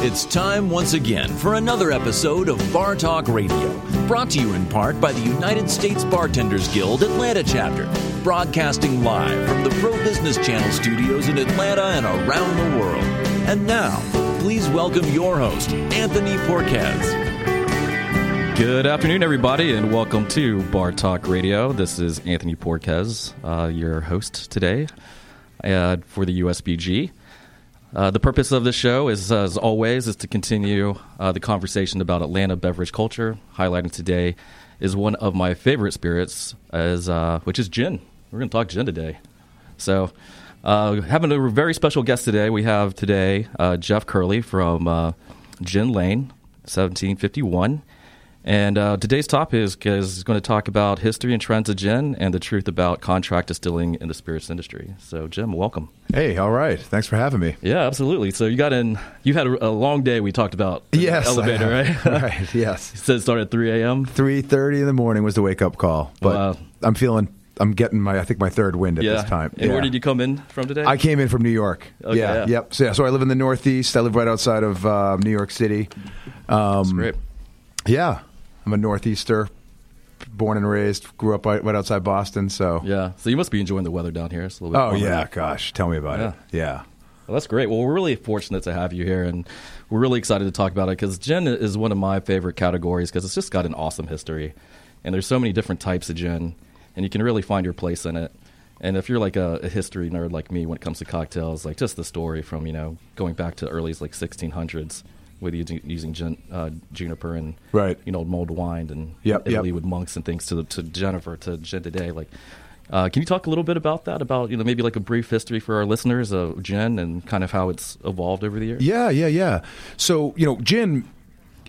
It's time once again for another episode of Bar Talk Radio, brought to you in part by the United States Bartenders Guild Atlanta chapter, broadcasting live from the Pro Business Channel studios in Atlanta and around the world. And now, please welcome your host, Anthony Porquez. Good afternoon, everybody, and welcome to Bar Talk Radio. This is Anthony Porquez, uh, your host today uh, for the USBG. Uh, the purpose of this show is, as always, is to continue uh, the conversation about Atlanta beverage culture. Highlighting today is one of my favorite spirits, as uh, which is gin. We're going to talk gin today. So, uh, having a very special guest today, we have today uh, Jeff Curley from uh, Gin Lane, 1751. And uh, today's topic is, is going to talk about history and trends of gin and the truth about contract distilling in the spirits industry. So, Jim, welcome. Hey, all right. Thanks for having me. Yeah, absolutely. So you got in. You had a, a long day. We talked about yes, elevator, right? right. Yes. You said it started at three a.m. Three thirty in the morning was the wake up call, but Wow. I'm feeling. I'm getting my. I think my third wind at yeah. this time. And Yeah. where did you come in from today? I came in from New York. Okay, yeah, yeah. Yep. So yeah. So I live in the Northeast. I live right outside of uh, New York City. Um, That's great. Yeah. I'm a Northeaster, born and raised. Grew up right, outside Boston. So. Yeah. So you must be enjoying the weather down here. It's a little bit Oh yeah. Gosh, tell me about Yeah. it. Yeah. Well, that's great. Well, we're really fortunate to have you here, and we're really excited to talk about it because gin is one of my favorite categories because it's just got an awesome history, and there's so many different types of gin, and you can really find your place in it. And if you're like a, a history nerd like me when it comes to cocktails, like just the story from you know going back to early like 1600s with using, using gin, uh, juniper and Right. you know mulled wine and Yep, Italy yep. with monks and things to to genever to gin today, like. Uh, can you talk a little bit about that? About you know maybe like a brief history for our listeners of gin and kind of how it's evolved over the years. Yeah, yeah, yeah. So you know, gin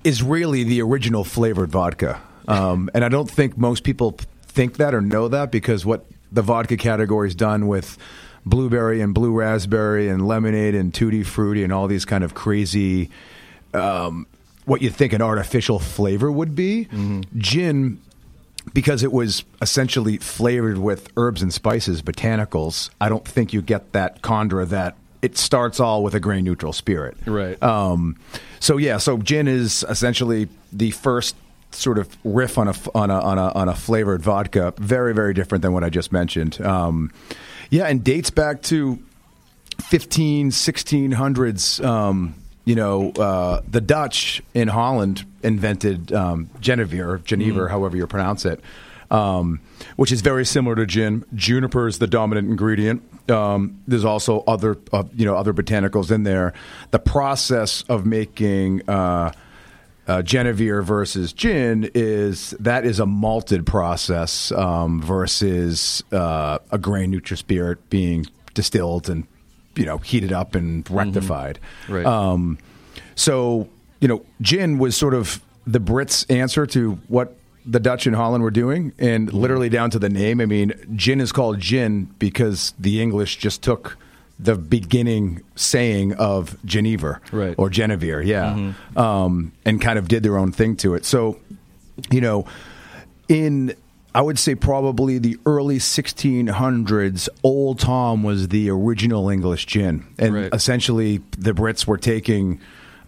is really the original flavored vodka, um, and I don't think most people think that or know that because what the vodka category's done with blueberry and blue raspberry and lemonade and tutti frutti and all these kind of crazy. Um, what you think an artificial flavor would be, gin because it was essentially flavored with herbs and spices, botanicals, I don't think you get that chondra that it starts all with a grain neutral spirit. Right. Um, so yeah, so gin is essentially the first sort of riff on a on a on a, on a flavored vodka. Very very different than what I just mentioned. Um, yeah, and dates back to 15, 1600s. Um, you know, uh, the Dutch in Holland invented um, genever, or Geneva, however you pronounce it, um, which is very similar to gin. Juniper is the dominant ingredient. Um, there's also other, uh, you know, other botanicals in there. The process of making uh, uh, genever versus gin is that is a malted process um, versus uh, a grain neutral spirit being distilled and you know heated up and rectified. Right. Um, so you know, gin was sort of the Brits' answer to what the Dutch and Holland were doing, and literally down to the name. I mean, gin is called gin because the English just took the beginning saying of Geneva Right. or genever, yeah, um, and kind of did their own thing to it. So, you know, in I would say probably the early 1600s, Old Tom was the original English gin, and Right. essentially the Brits were taking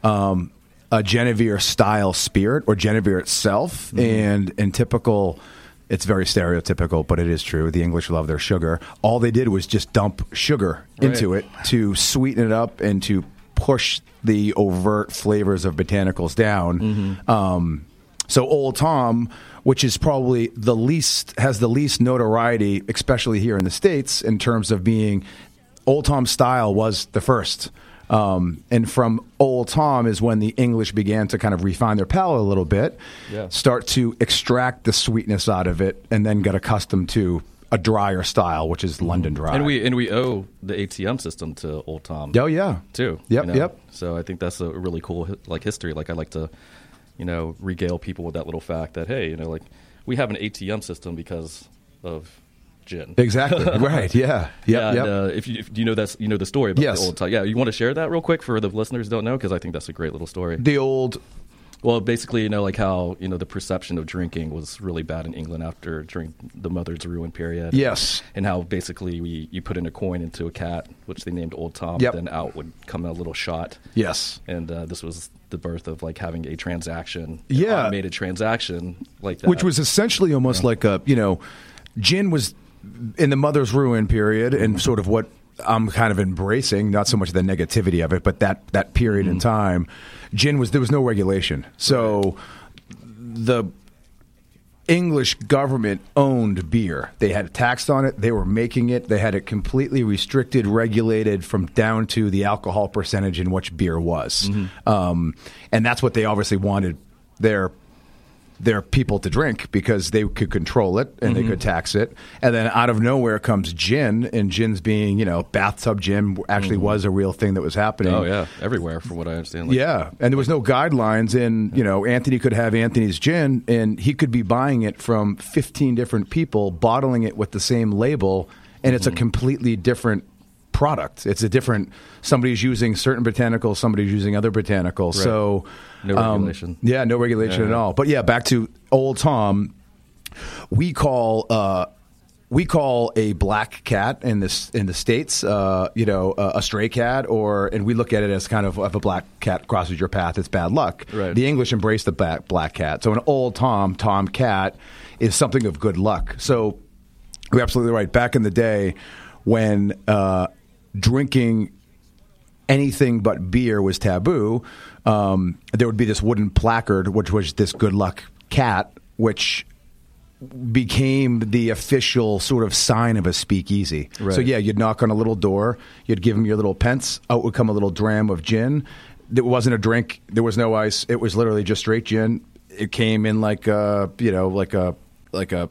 um, a genever style spirit or genever itself, and in typical. It's very stereotypical, but it is true. The English love their sugar. All they did was just dump sugar into Right. it to sweeten it up and to push the overt flavors of botanicals down. Um, so Old Tom, which is probably the least has the least notoriety, especially here in the states, in terms of being Old Tom style was the first. Um, and from Old Tom is when the English began to kind of refine their palate a little bit, Yeah. start to extract the sweetness out of it, and then got accustomed to a drier style, which is London Dry. And we and we owe the ATM system to Old Tom. oh yeah, too. Yep, you know? yep. So I think that's a really cool like history. Like I like to, you know, regale people with that little fact that hey, you know, like we have an ATM system because of gin. Exactly. right. Yeah. Yep. yeah. yep. And, uh, if you if you know that's you know the story about Yes. the old time. Yeah. You want to share that real quick for the listeners who don't know because I think that's a great little story. the old Well, basically, you know, like how you know the perception of drinking was really bad in England after during the Mother's Ruin period. Yes. and how basically we you put in a coin into a cat, which they named Old Tom. Yep. Then out would come a little shot, yes. and uh, this was the birth of like having a transaction, Yeah, made a transaction like that, which was essentially almost like a you know, gin was in the mother's ruin period, and sort of what I'm kind of embracing, not so much the negativity of it, but that that period in time, gin was there was no regulation, so the English government owned beer. They had taxed on it. They were making it. They had it completely restricted, regulated from down to the alcohol percentage in which beer was. Um, and that's what they obviously wanted their their people to drink because they could control it and Mm-hmm. they could tax it. And then out of nowhere comes gin, and gin's being, you know, bathtub gin actually was a real thing that was happening. Mm-hmm. oh yeah, everywhere from what I understand. Like, Yeah, and there was no guidelines, and you know Anthony could have Anthony's gin, and he could be buying it from fifteen different people, bottling it with the same label, and Mm-hmm. it's a completely different product. It's a different. Somebody's using certain botanicals, somebody's using other botanicals. So No um, yeah, no regulation Yeah. at all. But yeah, back to Old Tom. We call. Uh, we call a black cat in this in the states, uh, you know, a, a stray cat, or and we look at it as kind of if a black cat crosses your path, it's bad luck. Right. The English embrace the black black cat. So an old Tom, Tom cat, is something of good luck. So you're absolutely right. Back in the day, when uh, drinking anything but beer was taboo, um, there would be this wooden placard, which was this good luck cat, which became the official sort of sign of a speakeasy. Right. So yeah, you'd knock on a little door, you'd give them your little pence, out would come a little dram of gin. It wasn't a drink, there was no ice. It was literally just straight gin. It came in like a, you know, like a like a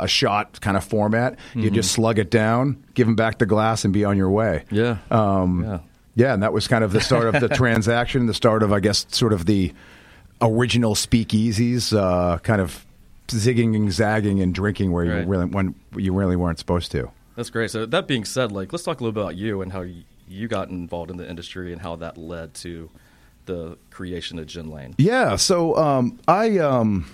a shot kind of format. You just slug it down, give them back the glass, and be on your way. Yeah. Um, Yeah. yeah, and that was kind of the start of the transaction, the start of, I guess, sort of the original speakeasies, uh, kind of zigging and zagging and drinking where Right. you really when you really weren't supposed to. That's great. So that being said, like let's talk a little bit about you and how you, you got involved in the industry and how that led to the creation of Gin Lane. Yeah, so um, I, um,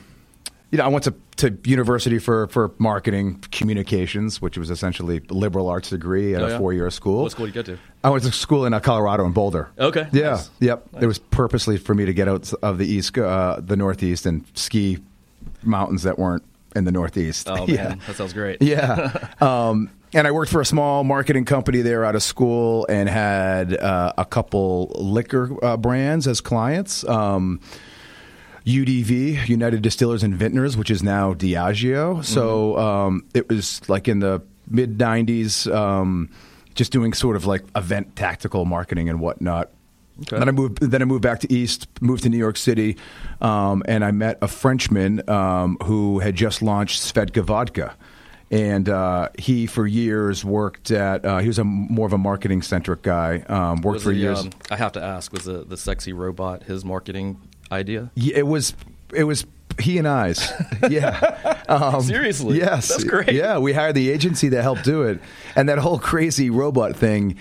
you know, I went to, to university for, for marketing communications, which was essentially a liberal arts degree at Oh, a yeah? four year school. What school did you go to? I went to school in uh, Colorado in Boulder. Okay, Yeah. nice. Yep. Nice. It was purposely for me to get out of the east, uh, the northeast, and ski mountains that weren't in the northeast. Oh yeah. man, that sounds great. Yeah. um, and I worked for a small marketing company there out of school and had uh, a couple liquor uh, brands as clients. Um, UDV, United Distillers and Vintners, which is now Diageo. So um, it was like in the mid 90s, um, just doing sort of like event tactical marketing and whatnot. Okay. Then I moved. Then I moved back to East, moved to New York City, um, and I met a Frenchman um, who had just launched Svedka Vodka, and uh, he for years worked at. Uh, he was a more of a marketing centric guy. Um, worked Was for the, years. um, I have to ask, was the the sexy robot his marketing idea? Yeah, it was. It was he and I's. Yeah. Um, Seriously? Yes. That's great. Yeah, we hired the agency that helped do it, and that whole crazy robot thing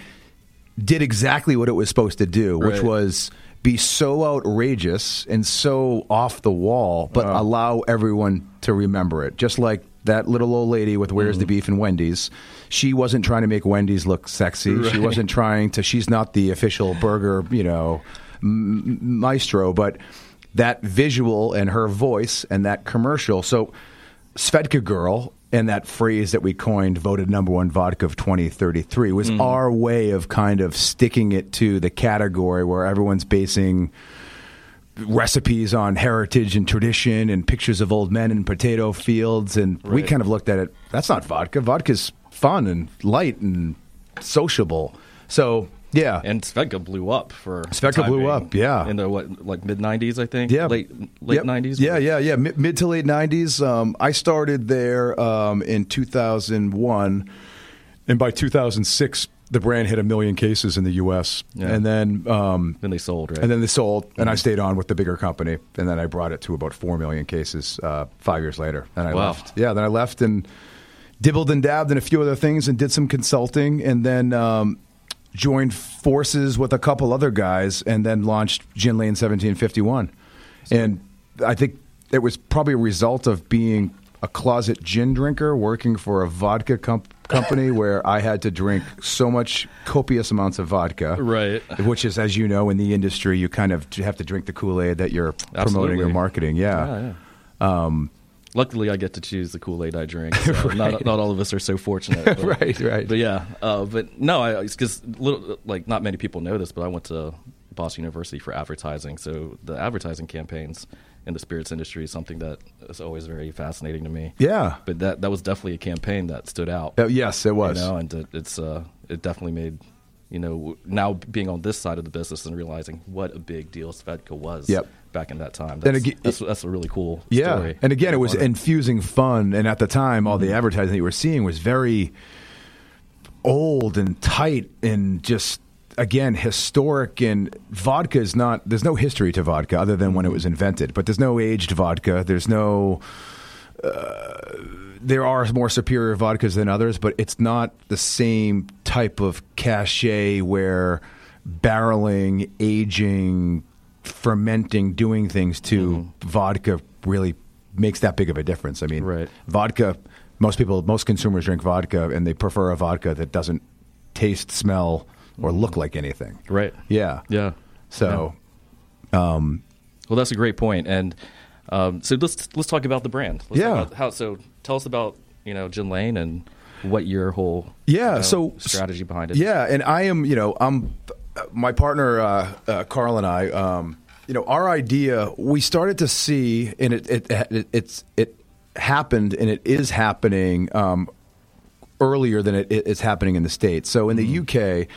did exactly what it was supposed to do, which Right. was be so outrageous and so off the wall, but allow everyone to remember it. Just like that little old lady with "Where's Mm-hmm. the Beef" and Wendy's. She wasn't trying to make Wendy's look sexy. She wasn't trying to. She's not the official burger, you know, maestro, but that visual and her voice and that commercial. So, Svedka Girl and that phrase that we coined, voted number one vodka of 2033, was mm. our way of kind of sticking it to the category where everyone's basing recipes on heritage and tradition and pictures of old men in potato fields. And we kind of looked at it, that's not vodka. Vodka's fun and light and sociable. So Yeah. and Svedka blew up for Svedka blew being. up, yeah. in the what like mid '90s, I think. Yeah, late late Yep. '90s. Yeah, yeah, yeah. Mid, mid to late '90s. Um, I started there um, in 2001, and by 2006, the brand hit a million cases in the U.S. Yeah. And then, um, Then they sold, right? and then they sold, and Mm-hmm. I stayed on with the bigger company, and then I brought it to about four million cases uh, five years later. And I Wow. left. Yeah, then I left and dibbled and dabbed in a few other things, and did some consulting, and then. Um, Joined forces with a couple other guys, and then launched Gin Lane 1751. And I think it was probably a result of being a closet gin drinker working for a vodka comp- company where I had to drink so much copious amounts of vodka. Right. Which is, as you know, in the industry, you kind of have to drink the Kool Aid that you're promoting or marketing. Yeah. yeah, yeah. Um, Luckily, I get to choose the Kool Aid I drink. So not, not all of us are so fortunate. But, Right, right. But yeah, uh, but no, I because little like not many people know this, but I went to Boston University for advertising. So the advertising campaigns in the spirits industry is something that is always very fascinating to me. Yeah. But that that was definitely a campaign that stood out. Uh, yes, it was. You know, and it, it's uh, it definitely made you know now being on this side of the business and realizing what a big deal Svedka was. Yep. Back in that time, And that's, again- that's, that's a really cool Yeah, story. and again, it was infusing fun, and at the time, all Mm-hmm. the advertising that you were seeing was very old and tight, and just again historic. And vodka is not. There's no history to vodka other than when Mm-hmm. it was invented, but there's no aged vodka. There's no. Uh, there are more superior vodkas than others, but it's not the same type of cachet where barreling, aging, fermenting, doing things to vodka really makes that big of a difference. I mean, Right. vodka. Most people, most consumers drink vodka, and they prefer a vodka that doesn't taste, smell, or look like anything. Right. Yeah. Yeah. So, um Well, that's a great point. And um, so let's let's talk about the brand. Let's talk Yeah. about how. So tell us about you know Gin Lane and what your whole Yeah, you know, so strategy behind it. Yeah, and I am, you know, I'm my partner uh, uh, Carl and I. Um, you know, our idea we started to see, and it it, it it's it happened, and it is happening um, earlier than it, it's happening in the states. So in the UK,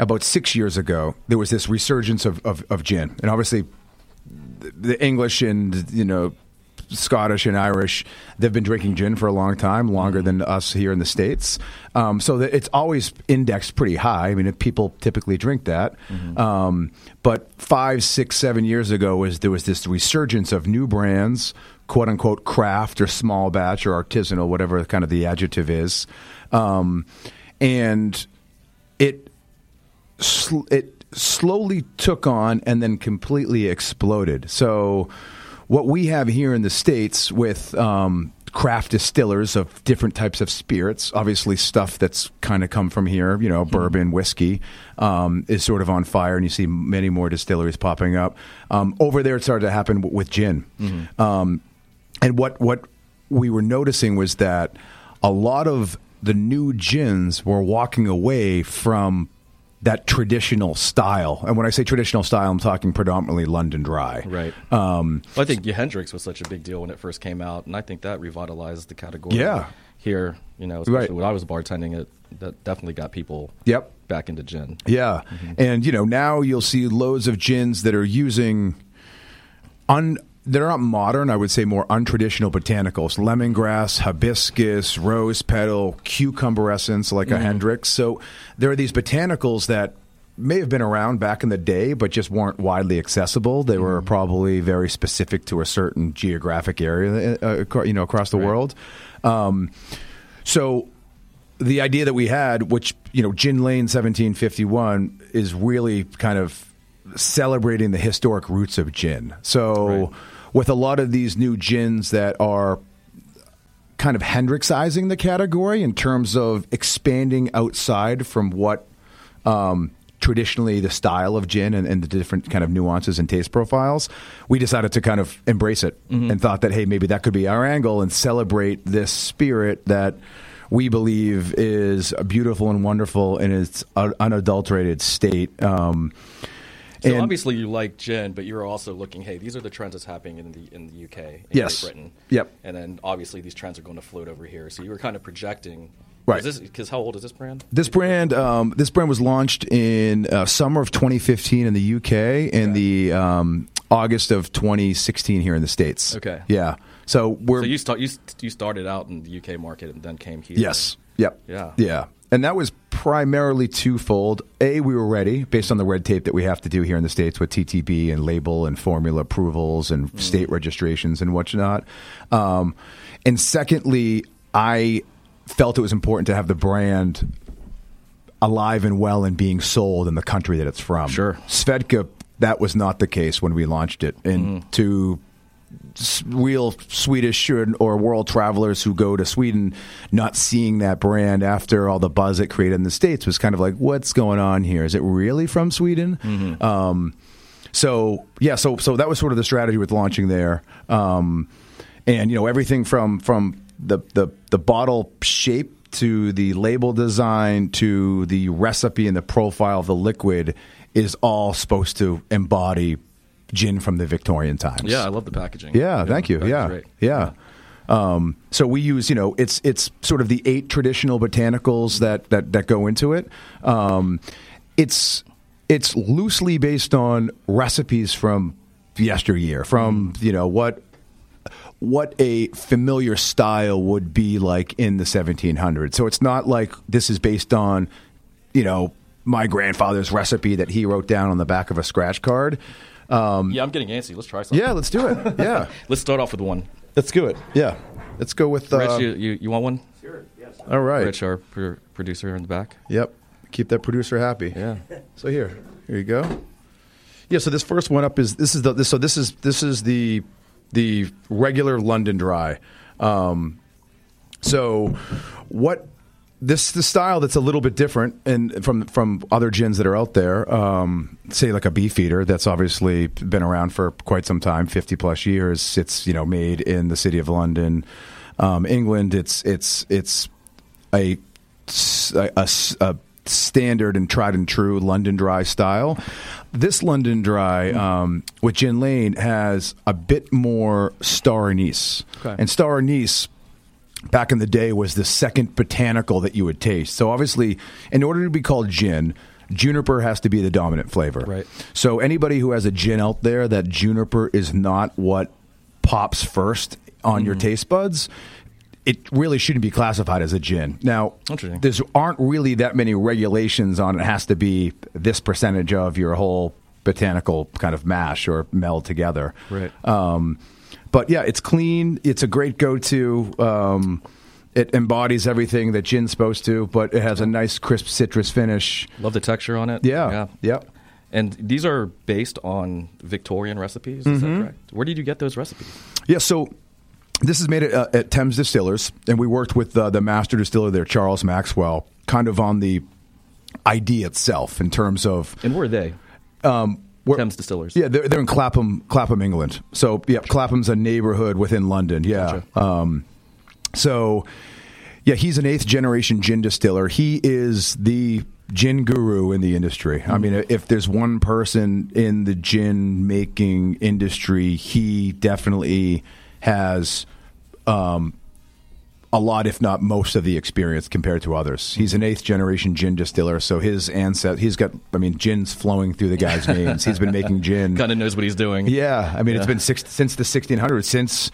about six years ago, there was this resurgence of, of, of gin, and obviously the- the English and you know Scottish and Irish they've been drinking gin for a long time, longer than us here in the states. Um, so that it's always indexed pretty high. I mean, people typically drink that. Um, but five, six, seven years ago was there was this resurgence of new brands, quote unquote craft or small batch or artisanal, whatever kind of the adjective is, um, and it sl- it slowly took on and then completely exploded. So, what we have here in the states with um, craft distillers of different types of spirits, obviously stuff that's kind of come from here, you know, bourbon, whiskey, um, is sort of on fire, and you see many more distilleries popping up. Um, over there, it started to happen w- with gin. Um, and what what we were noticing was that a lot of the new gins were walking away from that traditional style. And when I say traditional style, I'm talking predominantly London Dry. Right. Um, Well, I think Hendrick's was such a big deal when it first came out, and I think that revitalized the category. Yeah. Here, you know, especially Right. when I was bartending, it that definitely got people. Yep. Back into gin. Yeah, and you know now you'll see loads of gins that are using un. They're not modern. I would say more untraditional botanicals: lemongrass, hibiscus, rose petal, cucumber essence, like a Hendrick's. So there are these botanicals that may have been around back in the day, but just weren't widely accessible. They were probably very specific to a certain geographic area, uh, you know, across the world. Um, so the idea that we had, which you know, Gin Lane 1751, is really kind of celebrating the historic roots of gin. So, Right. With a lot of these new gins that are kind of Hendrixizing the category in terms of expanding outside from what um, traditionally the style of gin and, and the different kind of nuances and taste profiles, we decided to kind of embrace it and thought that, hey, maybe that could be our angle and celebrate this spirit that we believe is beautiful and wonderful in its unadulterated state. Um, So and- obviously you like gin, but you're also looking. Hey, these are the trends that's happening in the in the UK, in Yes. Great Britain. Yep. And then obviously these trends are going to float over here. So you were kind of projecting, Right. Because how old is this brand? This brand, um, this brand was launched in uh, summer of 2015 in the UK, and the um, August of 2016 here in the states. Okay. Yeah. So we're So you start you you started out in the UK market and then came here. yes. Yep. Yeah. Yeah. And that was primarily twofold. A, we were ready based on the red tape that we have to do here in the States with TTB and label and formula approvals and Mm. state registrations and whatnot. Um, and secondly, I felt it was important to have the brand alive and well and being sold in the country that it's from. Sure. Svedka, that was not the case when we launched it. And Mm. to real Swedish or, or world travelers who go to Sweden, not seeing that brand after all the buzz it created in the States was kind of like, what's going on here? Is it really from Sweden? Mm-hmm. Um, so yeah, so so that was sort of the strategy with launching there, um, and you know everything from from the the the bottle shape to the label design to the recipe and the profile of the liquid is all supposed to embody gin from the Victorian times. Yeah, I love the packaging. Yeah, thank you. Yeah, great. yeah. Um, so we use, you know, it's it's sort of the eight traditional botanicals that that that go into it. Um, it's it's loosely based on recipes from yesteryear, from you know what what a familiar style would be like in the 1700s. So it's not like this is based on, you know, my grandfather's recipe that he wrote down on the back of a scratch card. Um, Yeah, I'm getting antsy. Let's try something. yeah, let's do it. Yeah. Let's start off with one. Let's do it. Yeah. Let's go with. Uh, Rich, you, you, you want one? Sure. Yes. Yeah, All right. Rich, our pr- producer in the back. Yep. Keep that producer happy. Yeah. So here, here you go. Yeah. So this first one up is this is the this, so this is this is the the regular London Dry. Um, so what this the style that's a little bit different and from from other gins that are out there. Um, say like a Beefeater that's obviously been around for quite some time, fifty plus years. It's you know made in the city of London, um, England. It's it's it's a a, a, a standard and tried and true London Dry style. This London Dry um, with Gin Lane has a bit more star anise, Okay. and star anise back in the day was the second botanical that you would taste. So obviously, in order to be called gin, juniper has to be the dominant flavor. Right. So anybody who has a gin out there that juniper is not what pops first on your taste buds, it really shouldn't be classified as a gin. Now, there aren't really that many regulations on it has to be this percentage of your whole botanical kind of mash or meld together. Right. Um, but yeah, it's clean. It's a great go-to. Um, it embodies everything that gin's supposed to, but it has a nice crisp citrus finish. Love the texture on it. Yeah. Yep. And these are based on Victorian recipes. Is Mm-hmm. that correct? Where did you get those recipes? Yeah, so this is made at, uh, at Thames Distillers, and we worked with uh, the master distiller there, Charles Maxwell, kind of on the idea itself in terms of And where are they? um, Thames Distillers. Yeah, they're, they're in Clapham, Clapham, England. So, yeah, Clapham's a neighborhood within London. Yeah. Gotcha. Um, so, yeah, he's an eighth generation gin distiller. He is the gin guru in the industry. I mean, if there's one person in the gin making industry, he definitely has um, a lot, if not most, of the experience compared to others. He's an eighth generation gin distiller, so his ancestor, he's got, I mean, gin's flowing through the guy's veins. He's been making gin. Kind of knows what he's doing. Yeah, I mean, it's been six, since the 1600s, since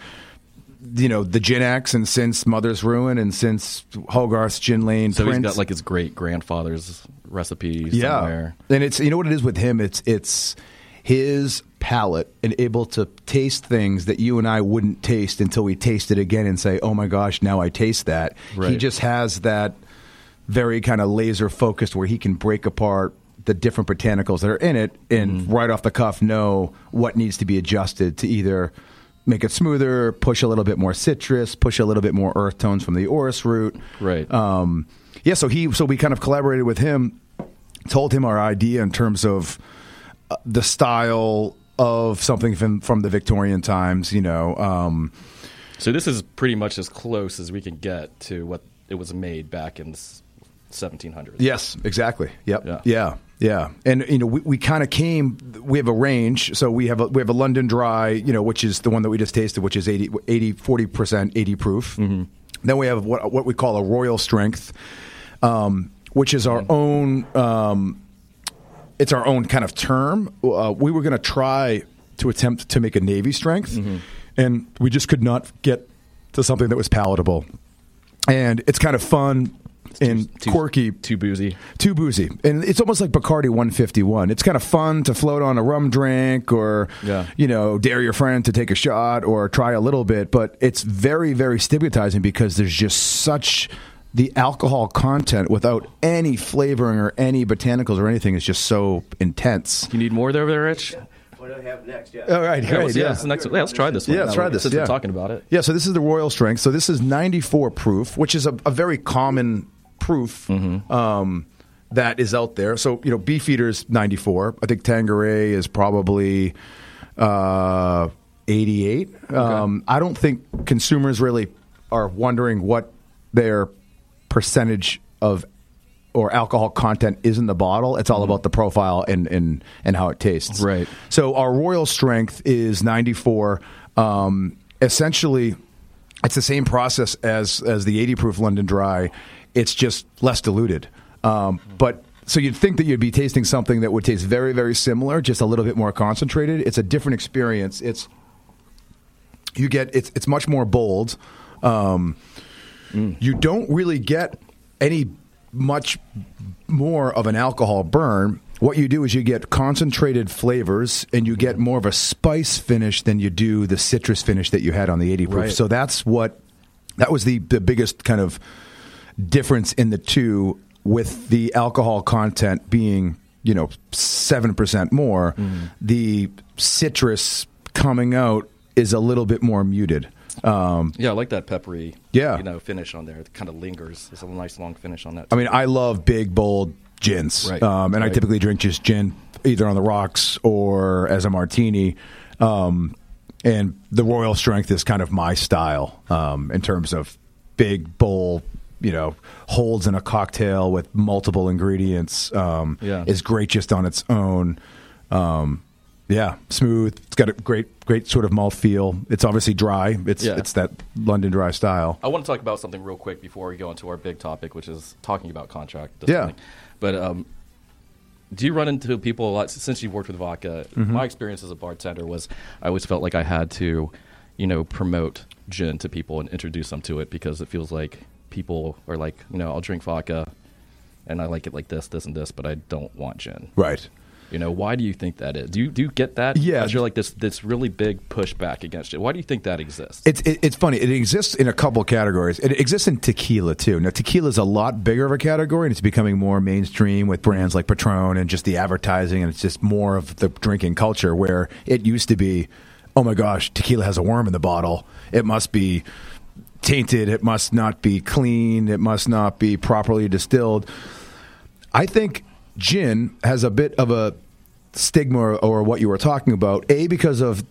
you know the Gin Acts, and since Mother's Ruin, and since Hogarth's Gin Lane. So Prince. he's got like his great grandfather's recipe yeah, somewhere. and it's you know what it is with him. It's it's his palate and able to taste things that you and I wouldn't taste until we taste it again and say, "Oh my gosh, now I taste that." He just has that very kind of laser focused where he can break apart the different botanicals that are in it and Mm-hmm. right off the cuff know what needs to be adjusted to either make it smoother, push a little bit more citrus, push a little bit more earth tones from the orris root. Right. Um, yeah, so he so we kind of collaborated with him, told him our idea in terms of uh, the style of something from from the Victorian times, you know. Um, So this is pretty much as close as we can get to what it was made back in the 1700s. Yes, exactly. Yep. Yeah. Yeah. Yeah. And you know, we, we kind of came we have a range. So we have a we have a London dry, you know, which is the one that we just tasted, which is 80 80 40% 80 proof. Then we have what what we call a royal strength, um, which is our own. Um, it's our own kind of term. Uh, we were going to try to attempt to make a navy strength, Mm-hmm. and we just could not get to something that was palatable. And it's kind of fun and Too- quirky too boozy. too boozy. And it's almost like Bacardi 151. It's kind of fun to float on a rum drink or, Yeah. you know, dare your friend to take a shot or try a little bit. But it's very, very stigmatizing because there's just such. The alcohol content without any flavoring or any botanicals or anything is just so intense. You need more there, there, Rich? What do I have next? Yeah. All right, Yeah, great. let's, yeah, let's, next, yeah, let's try this one. Yeah, let's try this. Since yeah. we're talking about it. Yeah, so this is the Royal Strength. So this is 94 proof, which is a, a very common proof Mm-hmm. um, that is out there. So, you know, Beefeater's 94. I think Tanqueray is probably uh, 88. Um, I don't think consumers really are wondering what their percentage of or alcohol content is in the bottle. It's all about the profile and, and, and how it tastes. Mm-hmm. Right. So our royal strength is 94. Um, essentially, it's the same process as as the 80 proof London Dry. It's just less diluted. Um, but so you'd think that you'd be tasting something that would taste very very similar, just a little bit more concentrated. It's a different experience. It's you get it's it's much more bold. Um, You don't really get any much more of an alcohol burn. What you do is you get concentrated flavors and you get more of a spice finish than you do the citrus finish that you had on the 80 proof. Right. So that's what that was the the biggest kind of difference in the two with the alcohol content being, you know, 7% more. Mm-hmm. The citrus coming out is a little bit more muted. Um, Yeah, I like that peppery, Yeah. you know, finish on there. It kind of lingers. It's a nice long finish on that. I mean, I love big, bold gins, Right. um, and I typically drink just gin either on the rocks or as a martini. Um, and the Royal Strength is kind of my style um, in terms of big bowl. You know, holds in a cocktail with multiple ingredients. Um, Yeah. is great just on its own. Um, yeah, smooth. It's got a great, great sort of malt feel. It's obviously dry. It's Yeah. it's that London dry style. I want to talk about something real quick before we go into our big topic, which is talking about contract. Yeah. disciplining. But um, do you run into people a lot since you've worked with vodka? Mm-hmm. My experience as a bartender was I always felt like I had to, you know, promote gin to people and introduce them to it because it feels like people are like, you know, I'll drink vodka and I like it like this, this, and this, but I don't want gin. Right. You know, why do you think that is? Do you do you get that? Yeah. you're like this this really big pushback against it? Why do you think that exists? It's it, it's funny. It exists in a couple categories. It exists in tequila too. Now tequila is a lot bigger of a category, and it's becoming more mainstream with brands like Patron and just the advertising, and it's just more of the drinking culture. Where it used to be, oh my gosh, tequila has a worm in the bottle. It must be tainted. It must not be clean. It must not be properly distilled. I think gin has a bit of a stigma or, or what you were talking about. A because of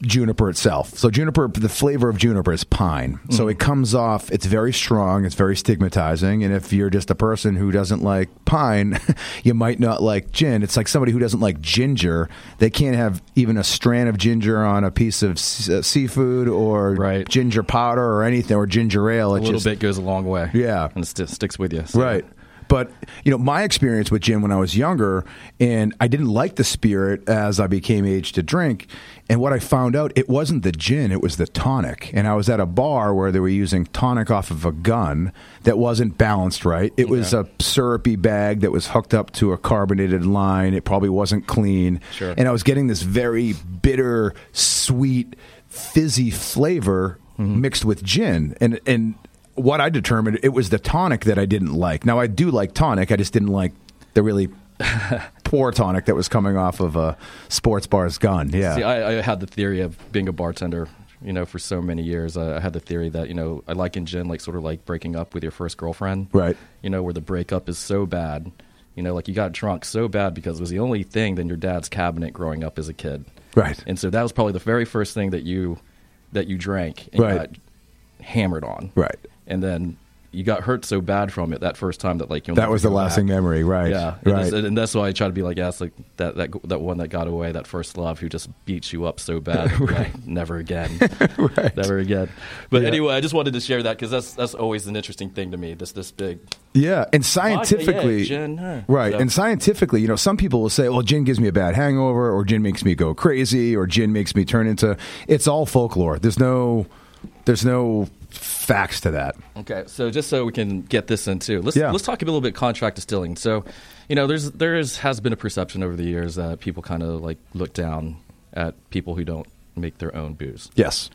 juniper itself. So juniper, the flavor of juniper is pine. So it comes off. It's very strong. It's very stigmatizing. And if you're just a person who doesn't like pine, you might not like gin. It's like somebody who doesn't like ginger. They can't have even a strand of ginger on a piece of s- uh, seafood or Right. ginger powder or anything or ginger ale. a It little just, bit goes a long way. Yeah. and it st- sticks with you. So- Right. But you know, my experience with gin when I was younger, and I didn't like the spirit as I became age to drink. And what I found out, it wasn't the gin; it was the tonic. And I was at a bar where they were using tonic off of a gun that wasn't balanced right. It was a syrupy bag that was hooked up to a carbonated line. It probably wasn't clean. Sure. And I was getting this very bitter, sweet, fizzy flavor mm-hmm. mixed with gin, and and what I determined it was the tonic that I didn't like. Now I do like tonic, I just didn't like the really poor tonic that was coming off of a sports bar's gun. Yeah, See, I, I had the theory of being a bartender, you know, for so many years. I, I had the theory that, you know, I like in gin, like sort of like breaking up with your first girlfriend. Right. You know, where the breakup is so bad. You know, like you got drunk so bad because it was the only thing in your dad's cabinet growing up as a kid. Right. And so that was probably the very first thing that you that you drank and Right. got hammered on. Right. And then you got hurt so bad from it that first time that like you'll That was the lasting back. memory, right? Yeah, right. that's- and that's why I try to be like, yeah, it's like that that that one that got away, that first love, who just beats you up so bad, you're like, never again, Right. never again. But Yeah. anyway, I just wanted to share that because that's that's always an interesting thing to me. This this big, Yeah, and scientifically, yeah, gin, right? So- And scientifically, you know, some people will say, "Well, gin gives me a bad hangover, or gin makes me go crazy, or gin makes me turn into." It's all folklore. There's no, there's no facts to that. Okay, so just so we can get this in too, let's Yeah. let's talk a little bit contract distilling. So, you know, there's there is has been a perception over the years that people kind of like look down at people who don't make their own booze. Yes.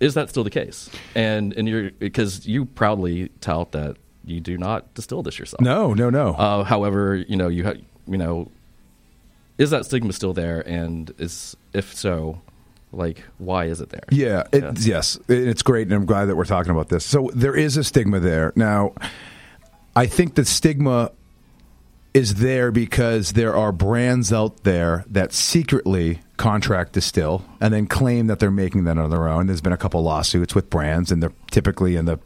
Is that still the case? And and you're because you proudly tout that you do not distill this yourself. No. No. No. Uh, however, you know you ha- you know, is that stigma still there? And is if so, like why is it there? Yeah, it, yes, It- it's great, and I'm glad that we're talking about this. So there is a stigma there. Now, I think the stigma is there because there are brands out there that secretly contract distill and then claim that they're making that on their own. There's been a couple lawsuits with brands, and they're typically in the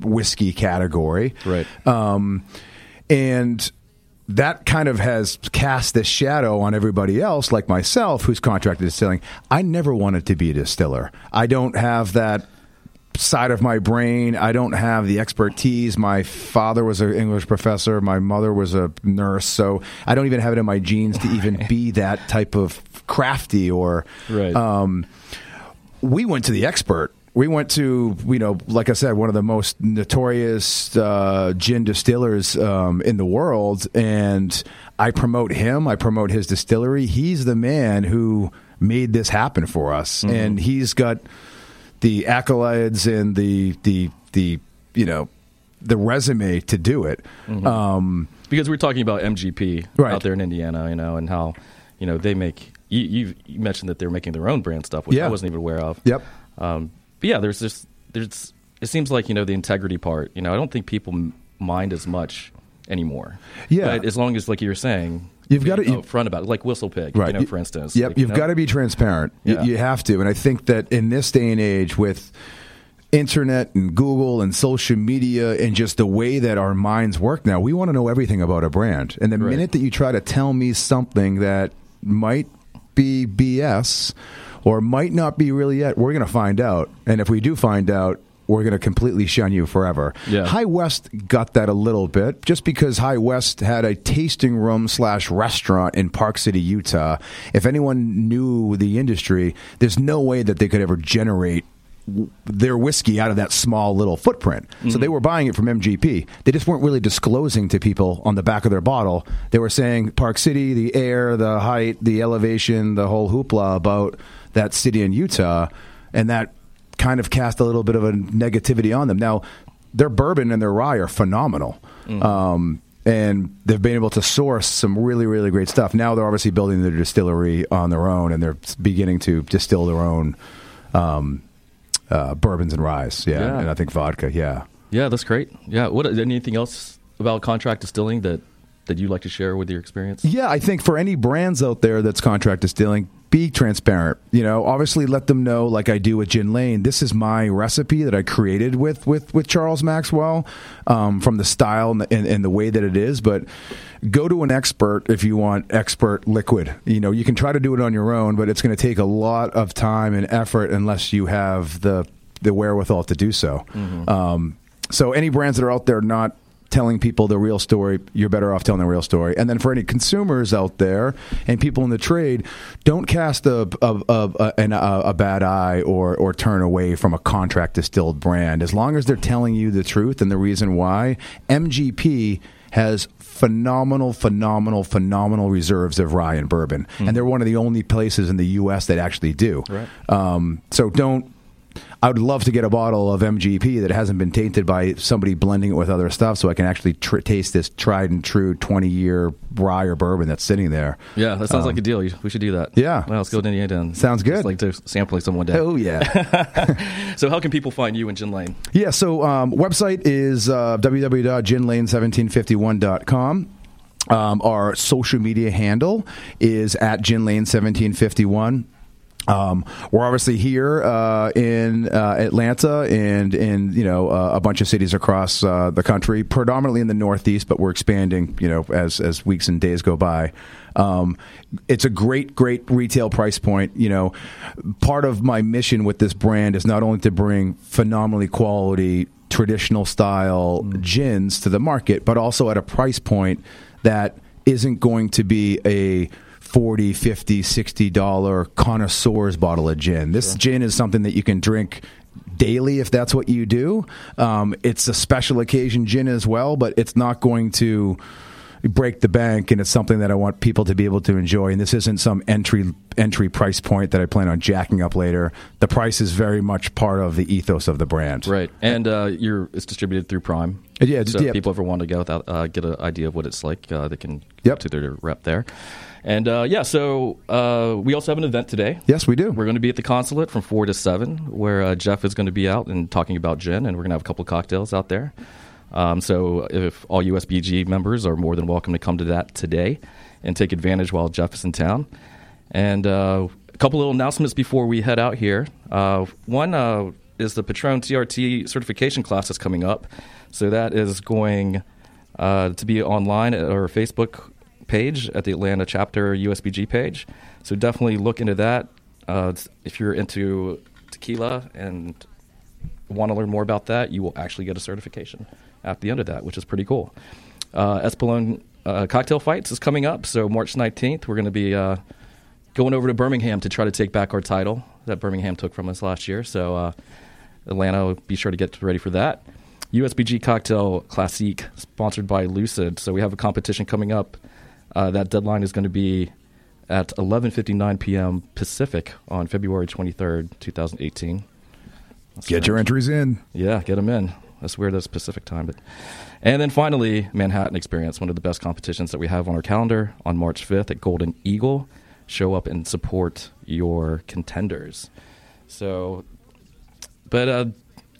whiskey category, Right. Um, and that kind of has cast this shadow on everybody else, like myself, who's contracted distilling. I never wanted to be a distiller. I don't have that side of my brain. I don't have the expertise. My father was an English professor. My mother was a nurse. So I don't even have it in my genes to even be that type of crafty or Right. um, we went to the expert. We went to, you know, like I said, one of the most notorious uh, gin distillers um, in the world, and I promote him. I promote his distillery. He's the man who made this happen for us, and he's got the accolades and the the the you know the resume to do it. Um, because we're talking about MGP Right. out there in Indiana, you know, and how you know they make. You, you, you mentioned that they're making their own brand stuff, which Yeah. I wasn't even aware of. Yep. Um, yeah, there's just there's. It seems like you know the integrity part. You know, I don't think people m- mind as much anymore. Yeah. but as long as like you're saying, You've gotta- being you- upfront about it, like Whistle Pig, right. You know, for instance. Yep, Like, you you've know, got to be transparent. You- You, have to, and I think that in this day and age, with internet and Google and social media and just the way that our minds work now, we want to know everything about a brand. And the Right. minute that you try to tell me something that might be BS or might not be really yet, we're going to find out. And if we do find out. We're going to completely shun you forever. Yeah. High West got that a little bit, just because High West had a tasting room slash restaurant in Park City, Utah. If anyone knew the industry, there's no way that they could ever generate their whiskey out of that small little footprint. So mm-hmm. they were buying it from MGP. They just weren't really disclosing to people on the back of their bottle. They were saying Park City, the air, the height, the elevation, the whole hoopla about that city in Utah, and that kind of cast a little bit of a negativity on them. Now, their bourbon and their rye are phenomenal. Um, and they've been able to source some really, really great stuff. Now they're obviously building their distillery on their own, and they're beginning to distill their own um, uh, bourbons and ryes. Yeah, Yeah. and I think vodka. Yeah. Yeah, that's great. Yeah, what anything else about contract distilling that that you'd like to share with your experience? Yeah, I think for any brands out there that's contract distilling, be transparent. You know, obviously let them know, like I do with Gin Lane, this is my recipe that I created with with with Charles Maxwell um, from the style and the, and, and the way that it is. But go to an expert if you want expert liquid. You know, you can try to do it on your own, but it's going to take a lot of time and effort unless you have the the wherewithal to do so. Um, so any brands that are out there not telling people the real story, you're better off telling the real story. And then for any consumers out there and people in the trade, don't cast a a, a, a, an- a, a bad eye or or turn away from a contract distilled brand. As long as they're telling you the truth and the reason why, MGP has phenomenal, phenomenal, phenomenal reserves of rye and bourbon, and they're one of the only places in the U.S. that actually do. Right. Um, so don't. I would love to get a bottle of MGP that hasn't been tainted by somebody blending it with other stuff, so I can actually tr- taste this tried and true twenty year rye or bourbon that's sitting there. Yeah, that sounds Um, like a deal. We should do that. Yeah. Well, let's go to Indiana. and Sounds good. Like to sampling some one day. Oh yeah, So, how can people find you in Gin Lane? yeah. So um, website is uh, www.ginlane1751.com. Um, our social media handle is at ginlane1751. Um, we're obviously here uh, in uh, Atlanta and in you know uh, a bunch of cities across uh, the country, predominantly in the Northeast, but we're expanding. You know, as as weeks and days go by. Um, it's a great, great retail price point. You know, part of my mission with this brand is not only to bring phenomenally quality traditional style gins to the market, but also at a price point that isn't going to be a 40 50 60 dollar connoisseur's bottle of gin this gin is something that you can drink daily if that's what you do um, it's a special occasion gin as well but it's not going to break the bank and it's something that I want people to be able to enjoy and this isn't some entry entry price point that I plan on jacking up later the price is very much part of the ethos of the brand Right, and uh, you're it's distributed through Prime. Yeah, so yeah. if people ever want to go without, uh, get an idea of what it's like, uh, they can Yep. to their rep there. And uh, yeah, so uh, we also have an event today. yes we do We're going to be at the consulate from four to seven, where uh, Jeff is going to be out and talking about gin, and we're going to have a couple of cocktails out there. Um, so if all USBG members are more than welcome to come to that today and take advantage while Jeff is in town. And uh, a couple little announcements before we head out here. Uh, one uh, is the Patron TRT certification class that's coming up. So that is going uh, to be online at our Facebook page at the Atlanta chapter USBG page. So definitely look into that. Uh, if you're into tequila and want to learn more about that, you will actually get a certification at the end of that, which is pretty cool. Uh, uh, Cocktail Fights is coming up, so March 19th, we're going to be uh, going over to Birmingham to try to take back our title that Birmingham took from us last year. So uh, Atlanta, be sure to get ready for that. USBG Cocktail Classique, sponsored by Lucid. So we have a competition coming up. Uh, that deadline is going to be at 11:59 p.m. Pacific on February 23rd, 2018. get your entries in Yeah, get them in. That's weird. That's Pacific time, but and then finally, Manhattan Experience, one of the best competitions that we have on our calendar on March 5th at Golden Eagle. Show up and support your contenders. So, but uh,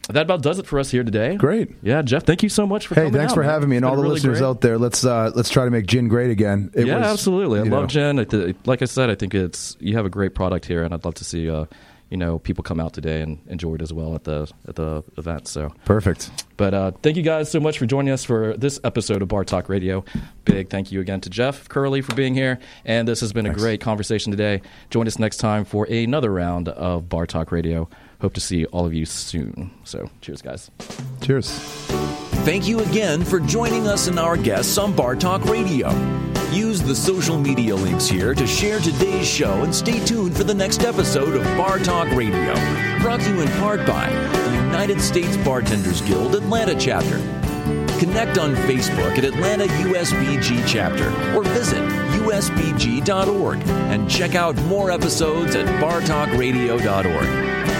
that about does it for us here today. Great. Yeah, Jeff, thank you so much for having me. Hey, thanks out, for man. having me, and all the really listeners great. out there. Let's uh, let's try to make gin great again. It yeah, was, absolutely. I love know, gin. Like I said, I think it's you have a great product here, and I'd love to see uh, you know people come out today and enjoy it as well at the at the event. So Perfect. But uh, thank you guys so much for joining us for this episode of Bar Talk Radio. Big thank you again to Jeff Curley for being here. And this has been a great conversation today. Join us next time for another round of Bar Talk Radio. Hope to see all of you soon. So, cheers, guys. Cheers. Thank you again for joining us and our guests on Bar Talk Radio. Use the social media links here to share today's show and stay tuned for the next episode of Bar Talk Radio, brought to you in part by the United States Bartenders Guild Atlanta chapter. Connect on Facebook at Atlanta USBG chapter or visit usbg.org and check out more episodes at bartalkradio.org.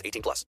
18 plus.